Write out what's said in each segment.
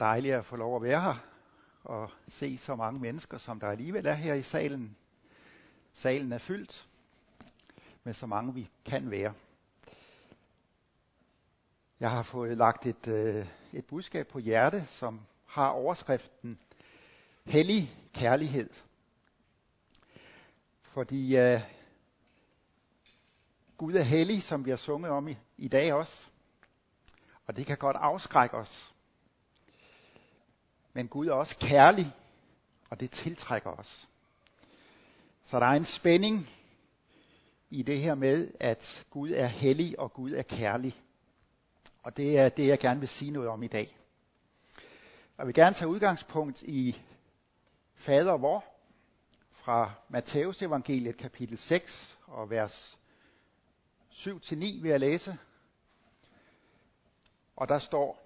dejligt at få lov at være her og se så mange mennesker, som der alligevel er her i salen. Salen er fyldt med så mange vi kan være. Jeg har fået lagt et, øh, et budskab på hjerte, som har overskriften Hellig kærlighed. Fordi øh, Gud er hellig, som vi har sunget om i, i dag også. Og det kan godt afskrække os. Men Gud er også kærlig, og det tiltrækker os. Så der er en spænding i det her med, at Gud er hellig og Gud er kærlig. Og det er det, jeg gerne vil sige noget om i dag. Jeg vil gerne tage udgangspunkt i Fader vor fra Matteus evangeliet kapitel 6 og vers 7-9 vil jeg læse. Og der står,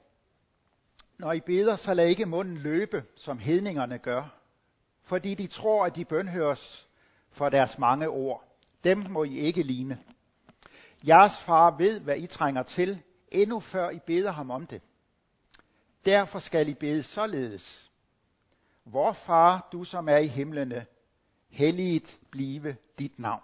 når I beder, så lad ikke munden løbe, som hedningerne gør, fordi de tror, at de bønhøres for deres mange ord. Dem må I ikke ligne. Jeres far ved, hvad I trænger til, endnu før I beder ham om det. Derfor skal I bede således. Vor far, du som er i himlene, helliget blive dit navn.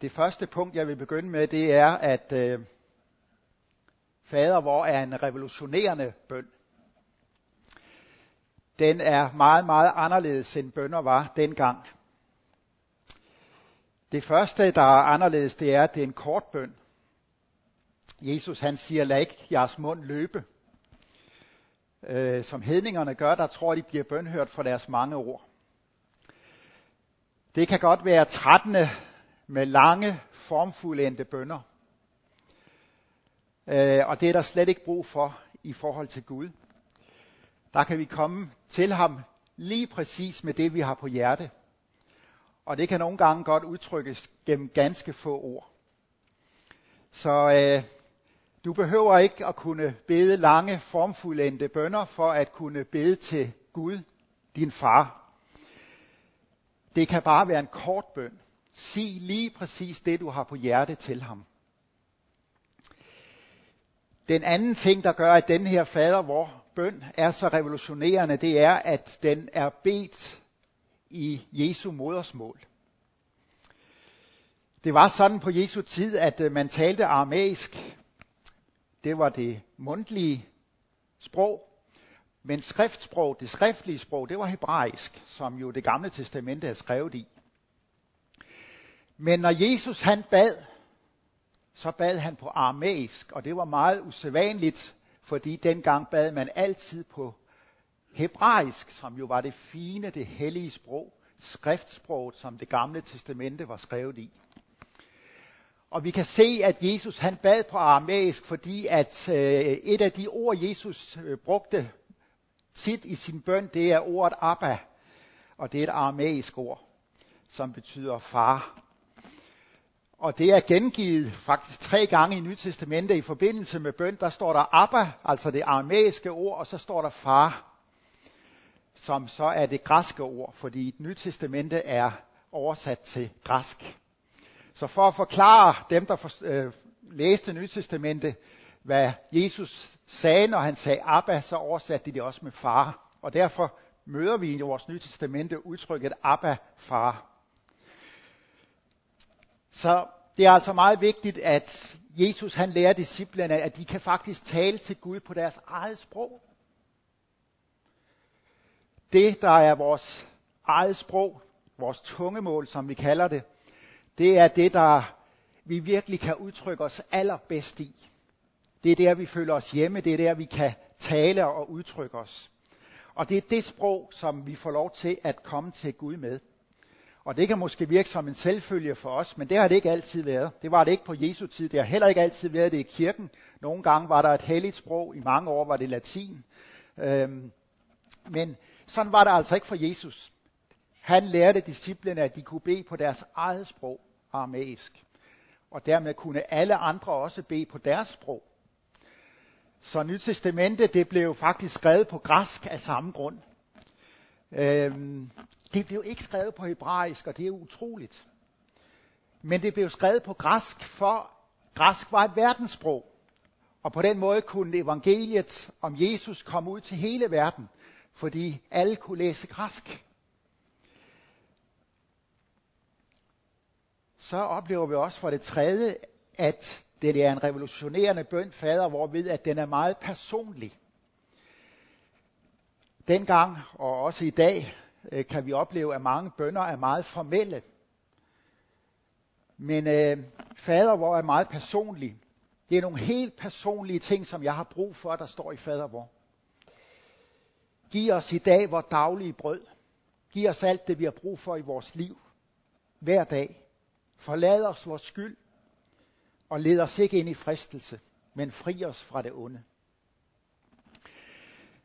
Det første punkt, jeg vil begynde med, det er, at øh, fader hvor er en revolutionerende bøn. Den er meget, meget anderledes end bønder var dengang. Det første, der er anderledes, det er, at det er en kort bøn. Jesus han siger, lad ikke jeres mund løbe. Øh, som hedningerne gør, der tror de bliver bønhørt for deres mange ord. Det kan godt være trættende med lange, formfuldendte bønder. Øh, og det er der slet ikke brug for i forhold til Gud. Der kan vi komme til ham lige præcis med det, vi har på hjerte. Og det kan nogle gange godt udtrykkes gennem ganske få ord. Så øh, du behøver ikke at kunne bede lange, formfuldendte bønder for at kunne bede til Gud, din far. Det kan bare være en kort bøn. Sig lige præcis det, du har på hjerte til ham. Den anden ting, der gør, at den her fader vor bøn er så revolutionerende, det er, at den er bedt i Jesu modersmål. Det var sådan på Jesu tid, at øh, man talte aramæisk. Det var det mundtlige sprog. Men skriftsprog, det skriftlige sprog, det var hebraisk, som jo det gamle testamente er skrevet i. Men når Jesus han bad, så bad han på aramæisk, og det var meget usædvanligt, fordi dengang bad man altid på hebraisk, som jo var det fine, det hellige sprog, skriftsproget, som det gamle testamente var skrevet i. Og vi kan se, at Jesus han bad på aramæisk, fordi at øh, et af de ord, Jesus øh, brugte tit i sin bøn, det er ordet Abba, og det er et aramæisk ord, som betyder far. Og det er gengivet faktisk tre gange i Nyt Testamente i forbindelse med bøn. Der står der Abba, altså det aramæiske ord, og så står der far, som så er det græske ord, fordi Nyt Testamente er oversat til græsk. Så for at forklare dem, der for, øh, læste Nyt Testamente, hvad Jesus sagde, når han sagde Abba, så oversatte de det også med far. Og derfor møder vi i vores Nye Testamente udtrykket Abba, far. Så det er altså meget vigtigt, at Jesus han lærer disciplerne, at de kan faktisk tale til Gud på deres eget sprog. Det, der er vores eget sprog, vores tungemål, som vi kalder det, det er det, der vi virkelig kan udtrykke os allerbedst i. Det er der, vi føler os hjemme. Det er der, vi kan tale og udtrykke os. Og det er det sprog, som vi får lov til at komme til Gud med. Og det kan måske virke som en selvfølge for os, men det har det ikke altid været. Det var det ikke på Jesu tid. Det har heller ikke altid været det i kirken. Nogle gange var der et helligt sprog. I mange år var det latin. Øhm, men sådan var det altså ikke for Jesus. Han lærte disciplene, at de kunne bede på deres eget sprog, aramæisk. Og dermed kunne alle andre også bede på deres sprog. Så Nyt Testamente, det blev faktisk skrevet på græsk af samme grund. Øhm, det blev ikke skrevet på hebraisk, og det er utroligt. Men det blev skrevet på græsk, for græsk var et verdenssprog. Og på den måde kunne evangeliet om Jesus komme ud til hele verden, fordi alle kunne læse græsk. Så oplever vi også for det tredje, at det er en revolutionerende bøn, fader, hvorved at den er meget personlig. Dengang og også i dag øh, kan vi opleve, at mange bønder er meget formelle. Men øh, fadervor er meget personlig. Det er nogle helt personlige ting, som jeg har brug for, der står i fadervor. Giv os i dag vores daglige brød. Giv os alt det, vi har brug for i vores liv. Hver dag. Forlad os vores skyld. Og led os ikke ind i fristelse, men fri os fra det onde.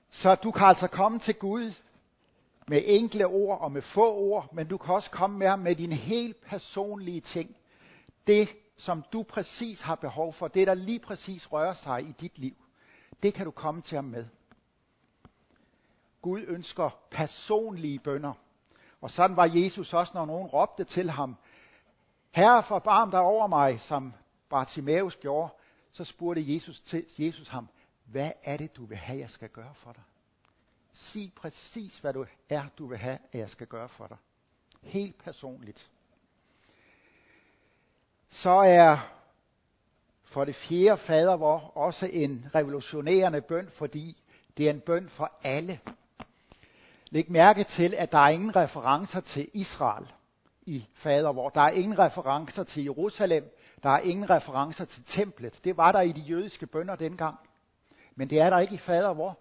Så du kan altså komme til Gud med enkle ord og med få ord, men du kan også komme med ham med dine helt personlige ting. Det, som du præcis har behov for, det der lige præcis rører sig i dit liv, det kan du komme til ham med. Gud ønsker personlige bønder. Og sådan var Jesus også, når nogen råbte til ham, Herre, forbarm dig over mig, som Bartimaeus gjorde, så spurgte Jesus, til, Jesus ham, hvad er det, du vil have, jeg skal gøre for dig? Sig præcis, hvad du er, du vil have, at jeg skal gøre for dig. Helt personligt. Så er for det fjerde fader vor også en revolutionerende bøn, fordi det er en bøn for alle. Læg mærke til, at der er ingen referencer til Israel i fader vor. Der er ingen referencer til Jerusalem. Der er ingen referencer til templet. Det var der i de jødiske bønder dengang. Men det er der ikke i fader vor.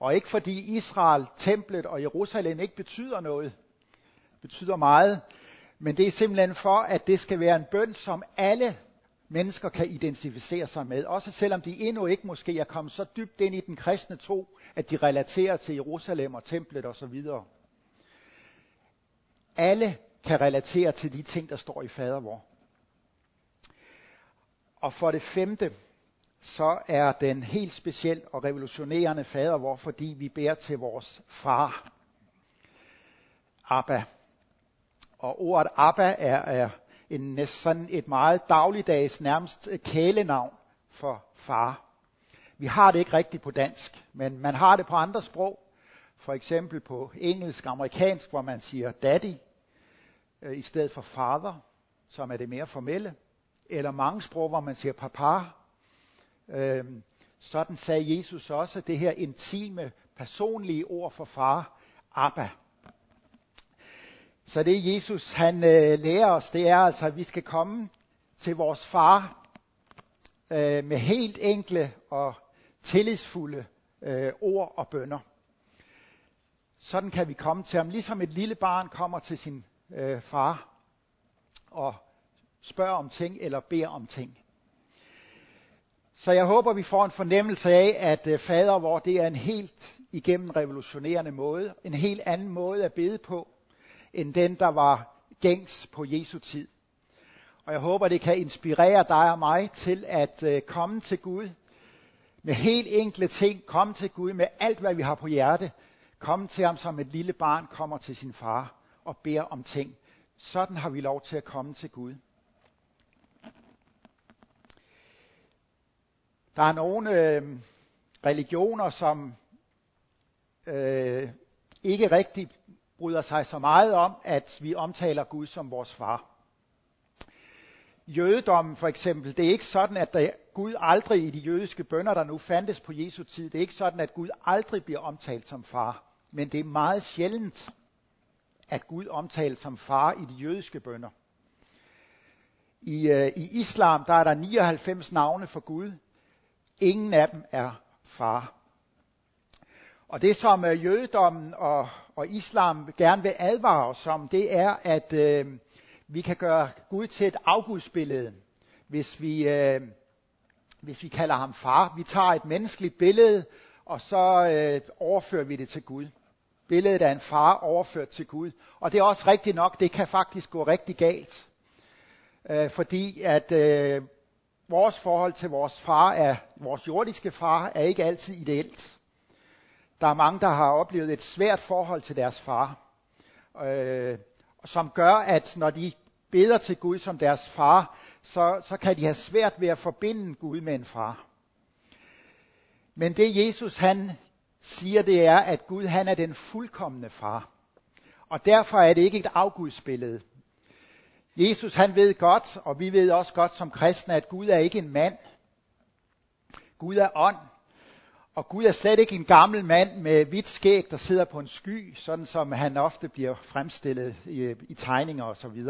Og ikke fordi Israel, templet og Jerusalem ikke betyder noget. Betyder meget. Men det er simpelthen for, at det skal være en bøn, som alle mennesker kan identificere sig med. Også selvom de endnu ikke måske er kommet så dybt ind i den kristne tro, at de relaterer til Jerusalem og templet osv. Alle kan relatere til de ting, der står i fadervor. Og for det femte, så er den helt speciel og revolutionerende fader, hvor fordi vi beder til vores far, Abba. Og ordet Abba er, er en, sådan et meget dagligdags nærmest kælenavn for far. Vi har det ikke rigtigt på dansk, men man har det på andre sprog. For eksempel på engelsk og amerikansk, hvor man siger daddy, øh, i stedet for father, som er det mere formelle. Eller mange sprog, hvor man siger papa. Øhm, sådan sagde Jesus også, det her intime, personlige ord for far, Abba. Så det Jesus han øh, lærer os, det er altså, at vi skal komme til vores far øh, med helt enkle og tillidsfulde øh, ord og bønder. Sådan kan vi komme til ham, ligesom et lille barn kommer til sin øh, far og spørger om ting eller beder om ting. Så jeg håber, vi får en fornemmelse af, at øh, fader hvor det er en helt igennem revolutionerende måde, en helt anden måde at bede på, end den, der var gængs på Jesu tid. Og jeg håber, det kan inspirere dig og mig til at øh, komme til Gud med helt enkle ting. Komme til Gud med alt, hvad vi har på hjerte. Komme til ham som et lille barn kommer til sin far og beder om ting. Sådan har vi lov til at komme til Gud. Der er nogle øh, religioner, som øh, ikke rigtig bryder sig så meget om, at vi omtaler Gud som vores far. Jødedommen for eksempel, det er ikke sådan, at der, Gud aldrig i de jødiske bønder, der nu fandtes på Jesu tid, det er ikke sådan, at Gud aldrig bliver omtalt som far. Men det er meget sjældent, at Gud omtales som far i de jødiske bønder. I, øh, I islam, der er der 99 navne for Gud. Ingen af dem er far. Og det som øh, jødedommen og, og islam gerne vil advare os om, det er, at øh, vi kan gøre Gud til et afgudsbillede, hvis vi, øh, hvis vi kalder ham far. Vi tager et menneskeligt billede, og så øh, overfører vi det til Gud. Billedet af en far overført til Gud. Og det er også rigtigt nok, det kan faktisk gå rigtig galt. Øh, fordi at øh, vores forhold til vores far, er, vores jordiske far, er ikke altid ideelt. Der er mange, der har oplevet et svært forhold til deres far. øh, som gør, at når de beder til Gud som deres far, så, så kan de have svært ved at forbinde Gud med en far. Men det Jesus han siger, det er, at Gud han er den fuldkommende far. Og derfor er det ikke et afgudsbillede. Jesus han ved godt, og vi ved også godt som kristne, at Gud er ikke en mand. Gud er ånd. Og Gud er slet ikke en gammel mand med hvidt skæg, der sidder på en sky, sådan som han ofte bliver fremstillet i, i tegninger osv.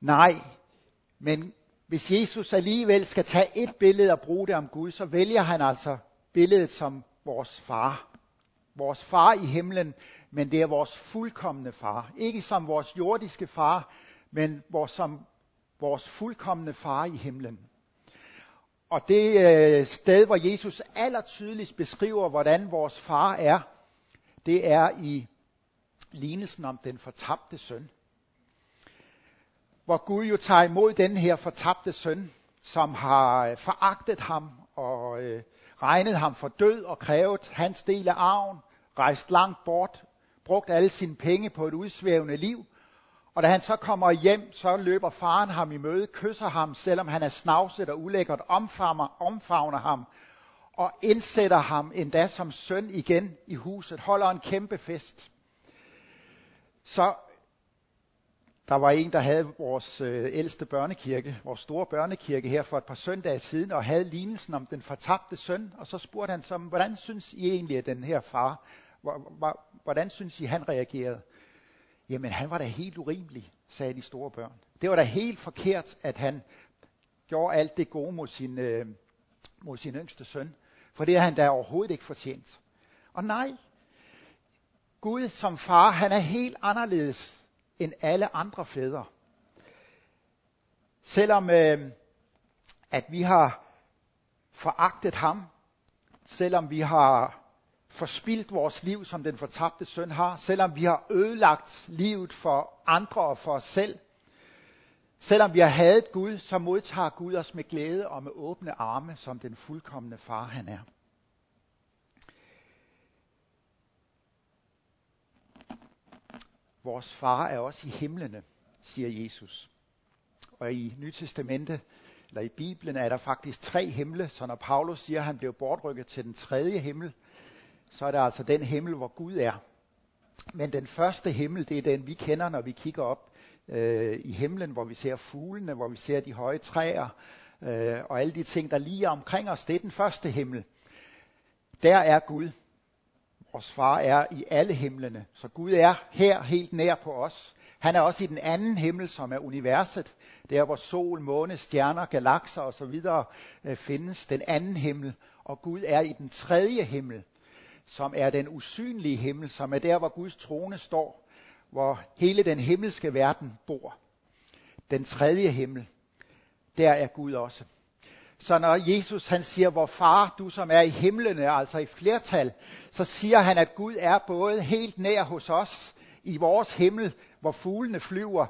Nej, men hvis Jesus alligevel skal tage et billede og bruge det om Gud, så vælger han altså billedet som vores far. Vores far i himlen, men det er vores fuldkommende far. Ikke som vores jordiske far, men vores, som vores fuldkommende far i himlen. Og det øh, sted, hvor Jesus allertydeligst beskriver, hvordan vores far er, det er i lignelsen om den fortabte søn. Hvor Gud jo tager imod den her fortabte søn, som har øh, foragtet ham og øh, regnet ham for død og krævet hans del af arven, rejst langt bort, brugt alle sine penge på et udsvævende liv, og da han så kommer hjem, så løber faren ham i møde, kysser ham, selvom han er snavset og ulækkert, omfavner, omfavner ham, og indsætter ham endda som søn igen i huset, holder en kæmpe fest. Så der var en, der havde vores øh, ældste børnekirke, vores store børnekirke her for et par søndage siden, og havde lignelsen om den fortabte søn, og så spurgte han som, hvordan synes I egentlig, at den her far, hvordan synes I, han reagerede? Jamen, han var da helt urimelig, sagde de store børn. Det var da helt forkert, at han gjorde alt det gode mod sin, øh, mod sin yngste søn. For det har han da overhovedet ikke fortjent. Og nej, Gud som far, han er helt anderledes end alle andre fædre. Selvom øh, at vi har foragtet ham, selvom vi har forspildt vores liv, som den fortabte søn har, selvom vi har ødelagt livet for andre og for os selv, selvom vi har hadet Gud, så modtager Gud os med glæde og med åbne arme, som den fuldkommende far han er. Vores far er også i himlene, siger Jesus. Og i Nytestamentet, eller i Bibelen, er der faktisk tre himle, så når Paulus siger, at han blev bortrykket til den tredje himmel, så er det altså den himmel, hvor Gud er. Men den første himmel, det er den, vi kender, når vi kigger op øh, i himlen, hvor vi ser fuglene, hvor vi ser de høje træer, øh, og alle de ting, der lige er omkring os. Det er den første himmel. Der er Gud. Vores far er i alle himlene. Så Gud er her helt nær på os. Han er også i den anden himmel, som er universet. Der hvor sol, måne, stjerner, galakser osv. Øh, findes. Den anden himmel. Og Gud er i den tredje himmel som er den usynlige himmel, som er der, hvor Guds trone står, hvor hele den himmelske verden bor. Den tredje himmel, der er Gud også. Så når Jesus han siger, hvor far du som er i himlene, altså i flertal, så siger han, at Gud er både helt nær hos os, i vores himmel, hvor fuglene flyver.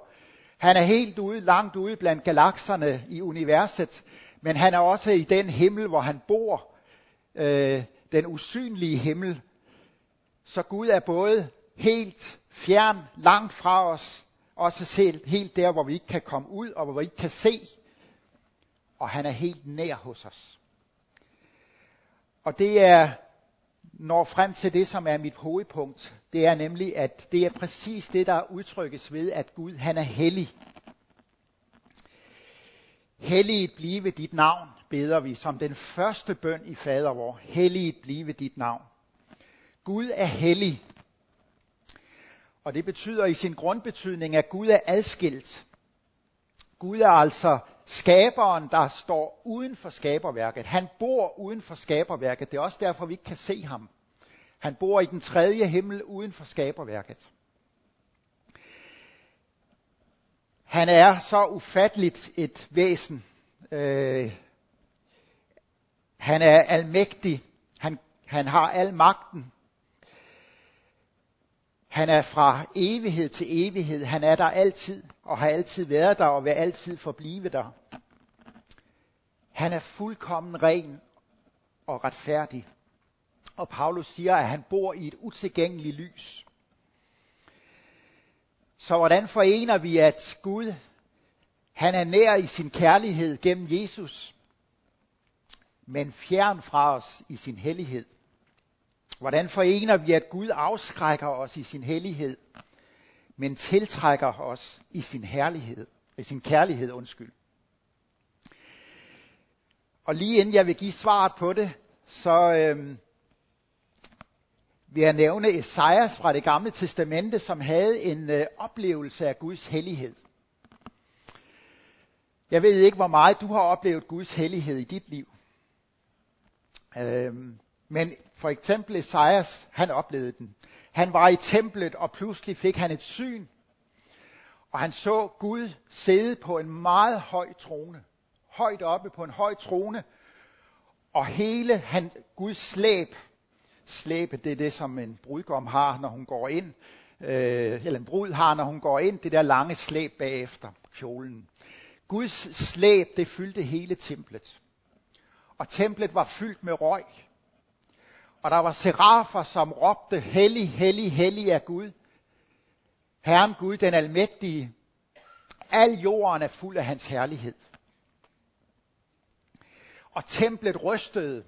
Han er helt ude, langt ude blandt galakserne i universet, men han er også i den himmel, hvor han bor, øh, den usynlige himmel. Så Gud er både helt fjern, langt fra os, også selv helt der, hvor vi ikke kan komme ud, og hvor vi ikke kan se. Og han er helt nær hos os. Og det er når frem til det, som er mit hovedpunkt. Det er nemlig, at det er præcis det, der udtrykkes ved, at Gud han er hellig. Helliget blive dit navn, beder vi som den første bøn i fader vor. Helliget blive dit navn. Gud er hellig. Og det betyder i sin grundbetydning, at Gud er adskilt. Gud er altså skaberen, der står uden for skaberværket. Han bor uden for skaberværket. Det er også derfor, vi ikke kan se ham. Han bor i den tredje himmel uden for skaberværket. Han er så ufatteligt et væsen. Øh, han er almægtig. Han, han har al magten. Han er fra evighed til evighed. Han er der altid, og har altid været der, og vil altid forblive der. Han er fuldkommen ren og retfærdig. Og Paulus siger, at han bor i et utilgængeligt lys. Så hvordan forener vi, at Gud, han er nær i sin kærlighed gennem Jesus, men fjern fra os i sin hellighed? Hvordan forener vi, at Gud afskrækker os i sin hellighed, men tiltrækker os i sin herlighed, i sin kærlighed, undskyld. Og lige inden jeg vil give svaret på det, så øhm, vil jeg nævne Esajas fra det gamle testamente, som havde en øh, oplevelse af Guds hellighed. Jeg ved ikke, hvor meget du har oplevet Guds hellighed i dit liv. Øhm, men for eksempel Esajas, han oplevede den. Han var i templet, og pludselig fik han et syn. Og han så Gud sidde på en meget høj trone. Højt oppe på en høj trone. Og hele han, Guds slæb, slæbet det er det, som en brudgom har, når hun går ind, øh, eller en brud har, når hun går ind, det der lange slæb bagefter kjolen. Guds slæb, det fyldte hele templet. Og templet var fyldt med røg. Og der var serafer, som råbte, hellig, hellig, hellig er Gud. Herren Gud, den almægtige. Al jorden er fuld af hans herlighed. Og templet rystede.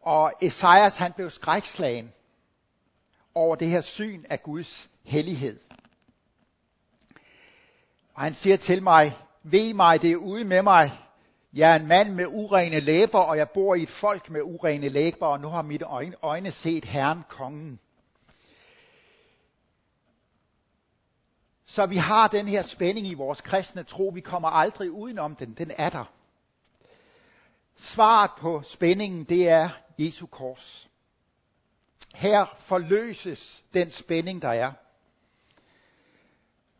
Og Esajas han blev skrækslagen over det her syn af Guds hellighed. Og han siger til mig, ved mig, det er ude med mig, jeg er en mand med urene læber, og jeg bor i et folk med urene læber, og nu har mit øjne, øjne set Herren kongen. Så vi har den her spænding i vores kristne tro. Vi kommer aldrig udenom den. Den er der. Svaret på spændingen, det er Jesu kors. Her forløses den spænding, der er.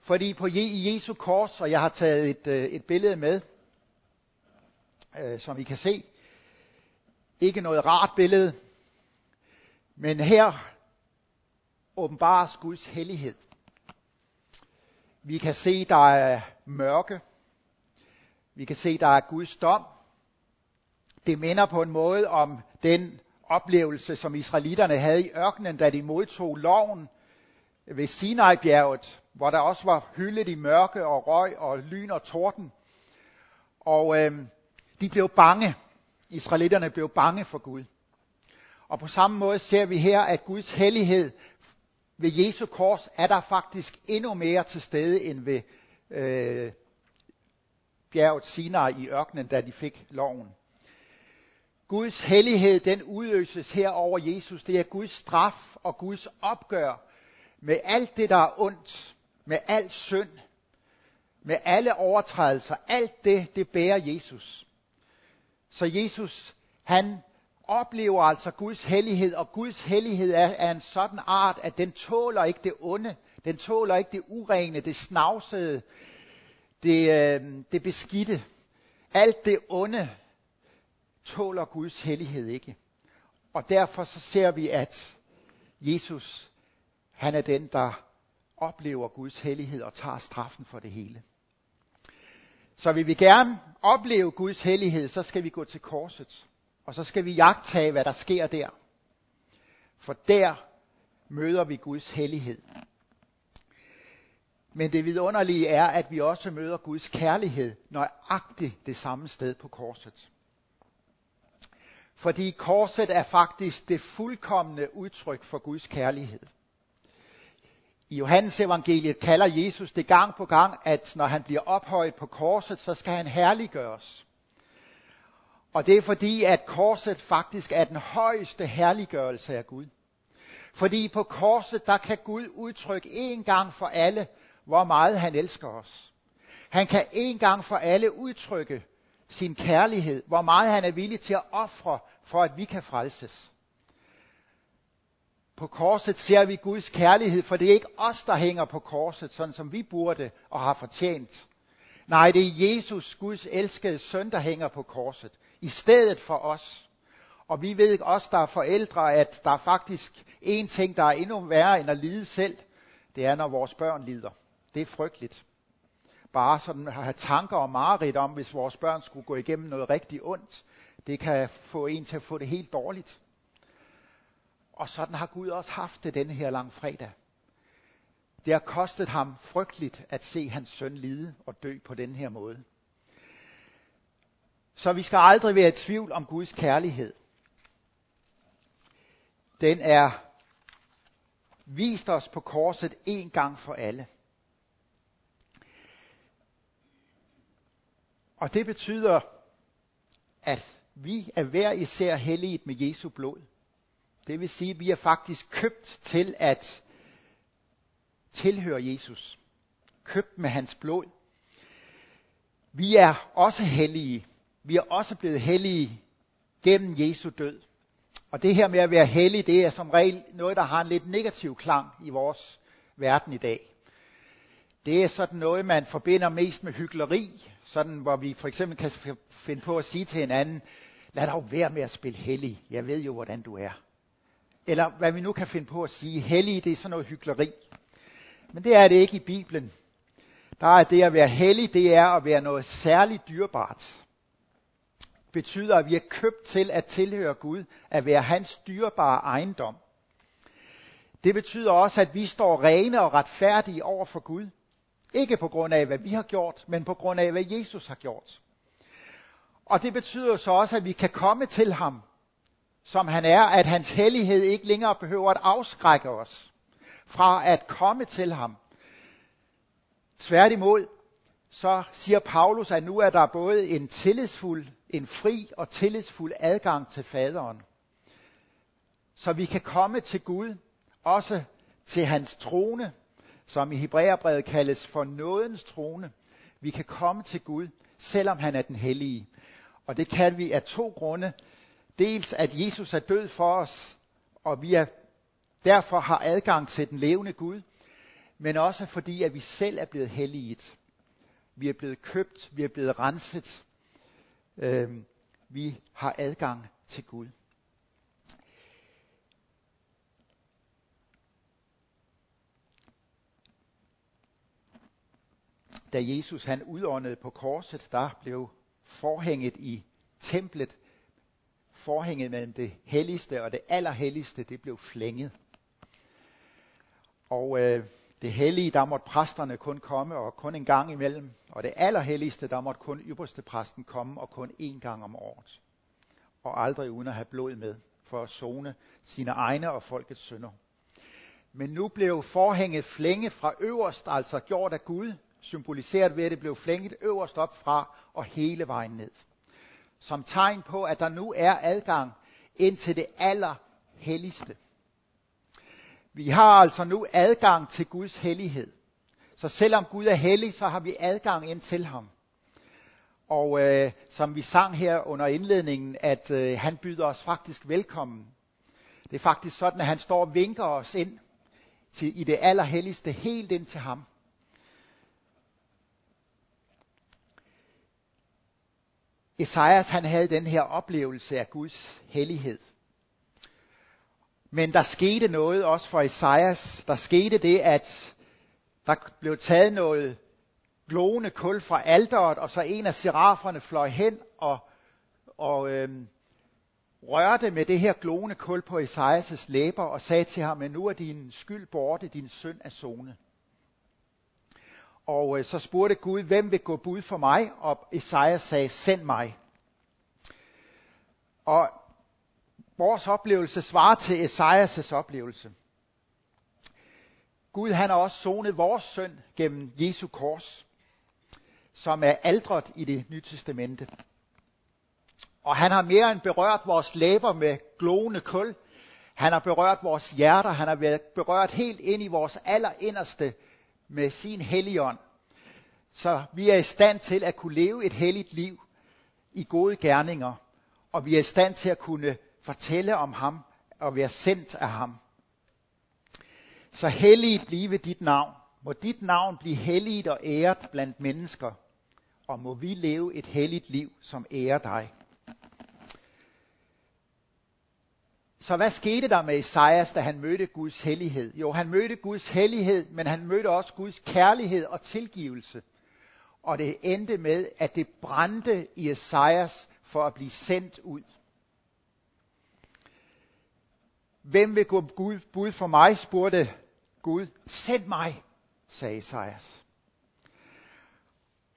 Fordi på Jesu kors, og jeg har taget et, øh, et billede med, øh, som I kan se. Ikke noget rart billede, men her åbenbares Guds hellighed. Vi kan se, der er mørke. Vi kan se, der er Guds dom. Det minder på en måde om den oplevelse, som israelitterne havde i ørkenen, da de modtog loven ved Sinai-bjerget, hvor der også var hyldet i mørke og røg og lyn og torden. Og øh, de blev bange. Israelitterne blev bange for Gud. Og på samme måde ser vi her, at Guds hellighed ved Jesu kors er der faktisk endnu mere til stede end ved øh, bjerget Sinai i ørkenen, da de fik loven. Guds hellighed, den udøses her over Jesus. Det er Guds straf og Guds opgør med alt det, der er ondt, med al synd, med alle overtrædelser. Alt det, det bærer Jesus. Så Jesus, han oplever altså Guds hellighed, og Guds hellighed er af en sådan art, at den tåler ikke det onde, den tåler ikke det urene, det snavsede, det, øh, det beskidte. Alt det onde tåler Guds hellighed ikke. Og derfor så ser vi, at Jesus, han er den, der oplever Guds hellighed og tager straffen for det hele. Så vil vi gerne opleve Guds hellighed, så skal vi gå til korset. Og så skal vi jagtage, hvad der sker der. For der møder vi Guds hellighed. Men det vidunderlige er, at vi også møder Guds kærlighed nøjagtigt det samme sted på korset. Fordi korset er faktisk det fuldkommende udtryk for Guds kærlighed. I Johannes evangeliet kalder Jesus det gang på gang, at når han bliver ophøjet på korset, så skal han herliggøres. Og det er fordi, at korset faktisk er den højeste herliggørelse af Gud. Fordi på korset, der kan Gud udtrykke en gang for alle, hvor meget han elsker os. Han kan en gang for alle udtrykke sin kærlighed, hvor meget han er villig til at ofre, for at vi kan frelses. På korset ser vi Guds kærlighed, for det er ikke os, der hænger på korset, sådan som vi burde og har fortjent. Nej, det er Jesus, Guds elskede søn, der hænger på korset, i stedet for os. Og vi ved også, der er forældre, at der er faktisk en ting, der er endnu værre end at lide selv. Det er, når vores børn lider. Det er frygteligt. Bare sådan at have tanker og mareridt om, hvis vores børn skulle gå igennem noget rigtig ondt. Det kan få en til at få det helt dårligt. Og sådan har Gud også haft det denne her lang fredag. Det har kostet ham frygteligt at se hans søn lide og dø på den her måde. Så vi skal aldrig være i tvivl om Guds kærlighed. Den er vist os på korset en gang for alle. Og det betyder, at vi er hver især helliget med Jesu blod. Det vil sige, at vi er faktisk købt til at tilhøre Jesus. Købt med hans blod. Vi er også hellige. Vi er også blevet hellige gennem Jesu død. Og det her med at være hellig, det er som regel noget, der har en lidt negativ klang i vores verden i dag. Det er sådan noget, man forbinder mest med hyggeleri, sådan hvor vi for eksempel kan finde på at sige til hinanden, lad dog være med at spille hellig, jeg ved jo, hvordan du er. Eller hvad vi nu kan finde på at sige, hellig, det er sådan noget hyggeleri. Men det er det ikke i Bibelen. Der er det at være hellig, det er at være noget særligt dyrebart. Det betyder, at vi er købt til at tilhøre Gud, at være hans dyrebare ejendom. Det betyder også, at vi står rene og retfærdige over for Gud. Ikke på grund af, hvad vi har gjort, men på grund af, hvad Jesus har gjort. Og det betyder så også, at vi kan komme til ham, som han er, at hans hellighed ikke længere behøver at afskrække os fra at komme til ham. Tværtimod, så siger Paulus, at nu er der både en tillidsfuld, en fri og tillidsfuld adgang til faderen. Så vi kan komme til Gud, også til hans trone, som i Hebræerbrevet kaldes for nådens trone. Vi kan komme til Gud, selvom han er den hellige. Og det kan vi af to grunde. Dels at Jesus er død for os, og vi er, derfor har adgang til den levende Gud, men også fordi, at vi selv er blevet helliget. Vi er blevet købt, vi er blevet renset. Øhm, vi har adgang til Gud. Da Jesus han udåndede på korset, der blev forhænget i templet, forhænget mellem det helligste og det allerhelligste, det blev flænget. Og øh, det hellige, der måtte præsterne kun komme, og kun en gang imellem. Og det allerhelligste, der måtte kun ypperste præsten komme, og kun én gang om året. Og aldrig uden at have blod med, for at zone sine egne og folkets synder. Men nu blev forhænget flænge fra øverst, altså gjort af Gud, symboliseret ved, at det blev flænget øverst op fra og hele vejen ned. Som tegn på, at der nu er adgang ind til det allerhelligste. Vi har altså nu adgang til Guds hellighed. Så selvom Gud er hellig, så har vi adgang ind til ham. Og øh, som vi sang her under indledningen, at øh, han byder os faktisk velkommen. Det er faktisk sådan, at han står og vinker os ind til, i det allerhelligste, helt ind til ham. Esajas han havde den her oplevelse af Guds hellighed. Men der skete noget også for Esajas. Der skete det, at der blev taget noget glående kul fra alderet, og så en af seraferne fløj hen og, og øhm, rørte med det her glående kul på Esajas læber og sagde til ham, at nu er din skyld borte, din synd er zone. Og øh, så spurgte Gud, hvem vil gå bud for mig? Og Esajas sagde, send mig. Og vores oplevelse svarer til Esajas' oplevelse. Gud han har også sonet vores synd gennem Jesu kors, som er aldret i det nye testamente. Og han har mere end berørt vores læber med glående kul. Han har berørt vores hjerter. Han har været berørt helt ind i vores allerinderste med sin helligånd. Så vi er i stand til at kunne leve et helligt liv i gode gerninger. Og vi er i stand til at kunne fortælle om ham og være sendt af ham. Så helligt blive dit navn. Må dit navn blive helligt og æret blandt mennesker. Og må vi leve et helligt liv, som ærer dig. Så hvad skete der med Esajas, da han mødte Guds hellighed? Jo, han mødte Guds hellighed, men han mødte også Guds kærlighed og tilgivelse. Og det endte med, at det brændte i Esajas for at blive sendt ud. Hvem vil gå Gud, bud for mig, spurgte Gud. Send mig. sagde Esajas.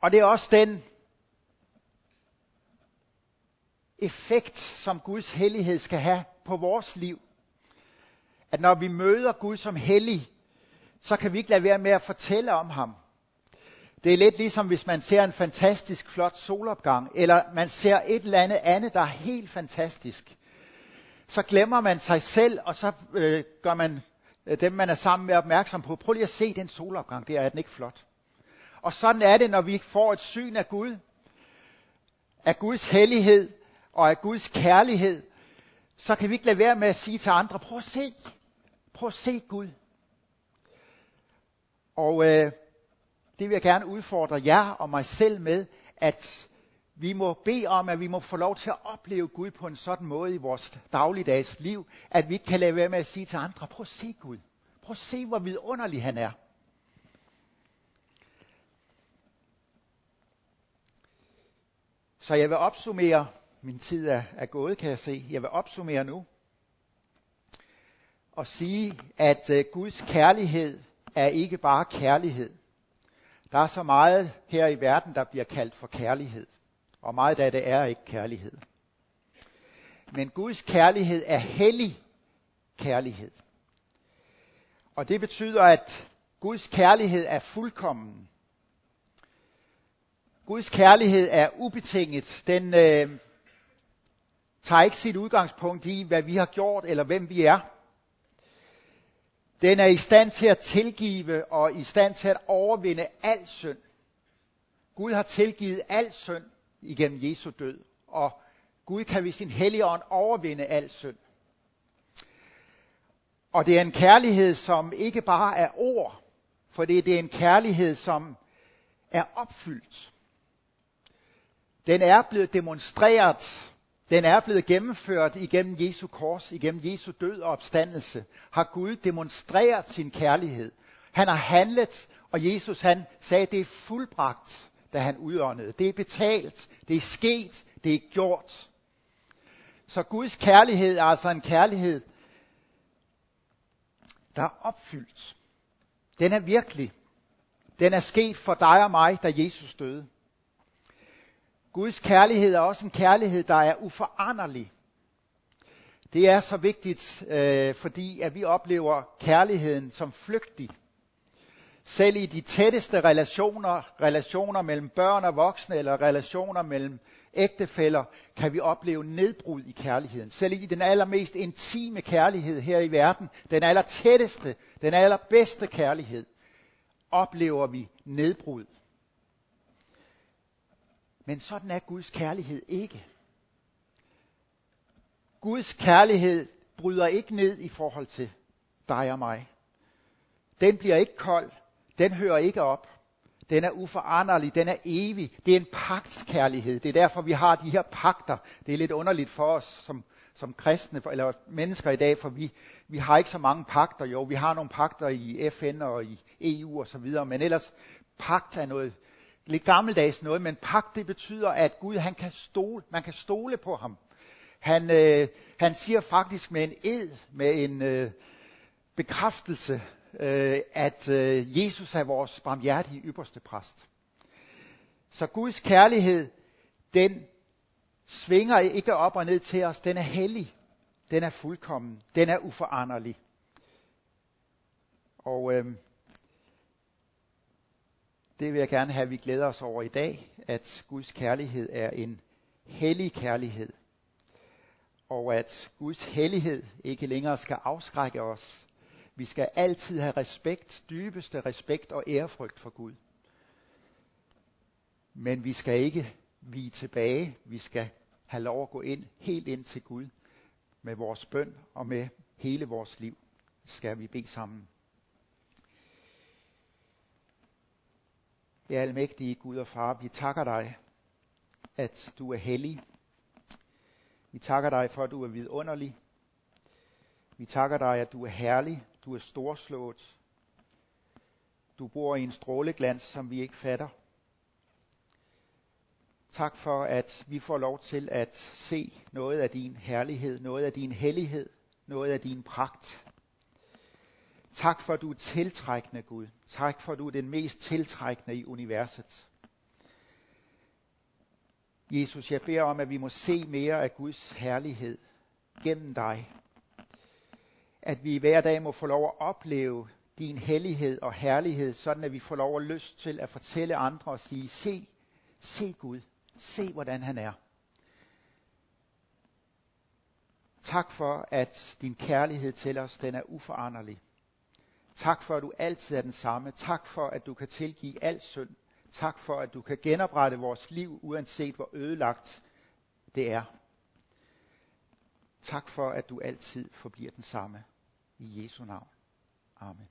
Og det er også den effekt, som Guds hellighed skal have på vores liv. At når vi møder Gud som hellig, så kan vi ikke lade være med at fortælle om ham. Det er lidt ligesom hvis man ser en fantastisk flot solopgang, eller man ser et eller andet andet, der er helt fantastisk. Så glemmer man sig selv, og så øh, gør man øh, dem, man er sammen med, opmærksom på. Prøv lige at se den solopgang, der er den ikke flot. Og sådan er det, når vi får et syn af Gud, af Guds hellighed og af Guds kærlighed, så kan vi ikke lade være med at sige til andre, prøv at se, prøv at se Gud. Og øh, det vil jeg gerne udfordre jer og mig selv med, at vi må bede om, at vi må få lov til at opleve Gud på en sådan måde i vores dagligdags liv, at vi ikke kan lade være med at sige til andre, prøv at se Gud. Prøv at se, hvor vidunderlig han er. Så jeg vil opsummere, min tid er, er gået, kan jeg se. Jeg vil opsummere nu og sige, at øh, Guds kærlighed er ikke bare kærlighed. Der er så meget her i verden, der bliver kaldt for kærlighed. Og meget af det er ikke kærlighed. Men Guds kærlighed er hellig kærlighed. Og det betyder, at Guds kærlighed er fuldkommen. Guds kærlighed er ubetinget. Den øh, tager ikke sit udgangspunkt i, hvad vi har gjort eller hvem vi er. Den er i stand til at tilgive og i stand til at overvinde al synd. Gud har tilgivet al synd igennem Jesu død, og Gud kan ved sin hellige ånd overvinde al synd. Og det er en kærlighed, som ikke bare er ord, for det er en kærlighed, som er opfyldt. Den er blevet demonstreret den er blevet gennemført igennem Jesu kors, igennem Jesu død og opstandelse. Har Gud demonstreret sin kærlighed. Han har handlet, og Jesus han sagde, det er fuldbragt, da han udåndede. Det er betalt, det er sket, det er gjort. Så Guds kærlighed er altså en kærlighed, der er opfyldt. Den er virkelig. Den er sket for dig og mig, da Jesus døde. Guds kærlighed er også en kærlighed, der er uforanderlig. Det er så vigtigt, øh, fordi at vi oplever kærligheden som flygtig. Selv i de tætteste relationer, relationer mellem børn og voksne, eller relationer mellem ægtefæller, kan vi opleve nedbrud i kærligheden. Selv i den allermest intime kærlighed her i verden, den allertætteste, den allerbedste kærlighed, oplever vi nedbrud. Men sådan er Guds kærlighed ikke. Guds kærlighed bryder ikke ned i forhold til dig og mig. Den bliver ikke kold. Den hører ikke op. Den er uforanderlig. Den er evig. Det er en pagtskærlighed. Det er derfor, vi har de her pagter. Det er lidt underligt for os som, som kristne eller mennesker i dag, for vi, vi har ikke så mange pagter. Jo, vi har nogle pagter i FN og i EU og så videre, men ellers pagt er noget lidt gammeldags noget, men pagt det betyder, at Gud han kan stole, man kan stole på ham. Han, øh, han siger faktisk med en ed, med en øh, bekræftelse, øh, at øh, Jesus er vores barmhjertige ypperste præst. Så Guds kærlighed, den svinger ikke op og ned til os. Den er hellig. Den er fuldkommen. Den er uforanderlig. Og øh, det vil jeg gerne have, at vi glæder os over i dag, at Guds kærlighed er en hellig kærlighed. Og at Guds hellighed ikke længere skal afskrække os. Vi skal altid have respekt, dybeste respekt og ærefrygt for Gud. Men vi skal ikke vige tilbage. Vi skal have lov at gå ind, helt ind til Gud med vores bøn og med hele vores liv. Skal vi bede sammen. Ja, almægtige Gud og Far, vi takker dig, at du er hellig. Vi takker dig for, at du er vidunderlig. Vi takker dig, at du er herlig, du er storslået. Du bor i en stråleglans, som vi ikke fatter. Tak for, at vi får lov til at se noget af din herlighed, noget af din hellighed, noget af din pragt. Tak for, at du er tiltrækkende, Gud. Tak for, at du er den mest tiltrækkende i universet. Jesus, jeg beder om, at vi må se mere af Guds herlighed gennem dig. At vi hver dag må få lov at opleve din hellighed og herlighed, sådan at vi får lov at lyst til at fortælle andre og sige, se, se Gud, se hvordan han er. Tak for, at din kærlighed til os, den er uforanderlig. Tak for, at du altid er den samme. Tak for, at du kan tilgive al synd. Tak for, at du kan genoprette vores liv, uanset hvor ødelagt det er. Tak for, at du altid forbliver den samme. I Jesu navn. Amen.